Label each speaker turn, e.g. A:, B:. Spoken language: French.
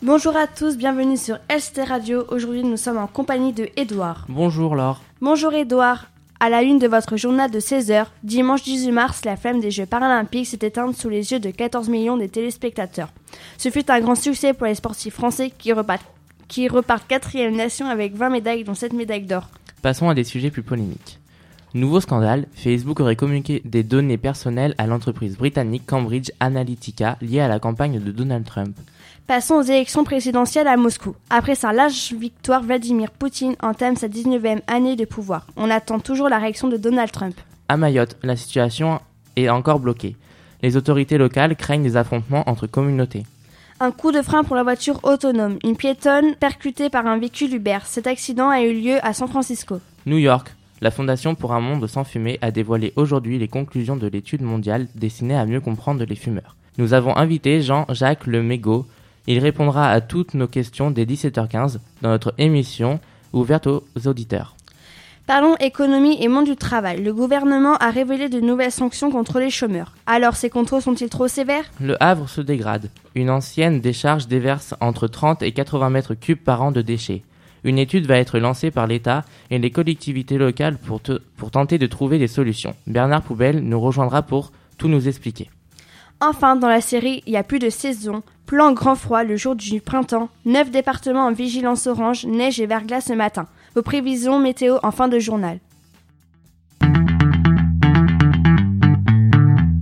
A: Bonjour à tous, bienvenue sur ST Radio. Aujourd'hui, nous sommes en compagnie de Edouard.
B: Bonjour Laure.
A: Bonjour Edouard. À la une de votre journal de 16h, dimanche 18 mars, la flamme des Jeux paralympiques s'est éteinte sous les yeux de 14 millions de téléspectateurs. Ce fut un grand succès pour les sportifs français qui repartent, qui repartent quatrième nation avec 20 médailles, dont 7 médailles d'or.
B: Passons à des sujets plus polémiques. Nouveau scandale, Facebook aurait communiqué des données personnelles à l'entreprise britannique Cambridge Analytica liées à la campagne de Donald Trump.
A: Passons aux élections présidentielles à Moscou. Après sa large victoire, Vladimir Poutine entame sa 19e année de pouvoir. On attend toujours la réaction de Donald Trump.
B: À Mayotte, la situation est encore bloquée. Les autorités locales craignent des affrontements entre communautés.
A: Un coup de frein pour la voiture autonome. Une piétonne percutée par un véhicule Uber. Cet accident a eu lieu à San Francisco.
B: New York, la Fondation pour un monde sans fumée a dévoilé aujourd'hui les conclusions de l'étude mondiale destinée à mieux comprendre les fumeurs. Nous avons invité Jean-Jacques Le Mégot. Il répondra à toutes nos questions dès 17h15 dans notre émission ouverte aux auditeurs.
A: Parlons économie et monde du travail. Le gouvernement a révélé de nouvelles sanctions contre les chômeurs. Alors ces contrôles sont-ils trop sévères?
B: Le Havre se dégrade. Une ancienne décharge déverse entre 30 et 80 mètres cubes par an de déchets. Une étude va être lancée par l'État et les collectivités locales pour, pour tenter de trouver des solutions. Bernard Poubelle nous rejoindra pour tout nous expliquer.
A: Enfin, dans la série Il y a plus de saison, plan grand froid le jour du printemps, neuf départements en vigilance orange, neige et verglas ce matin. Vos prévisions météo en fin de journal.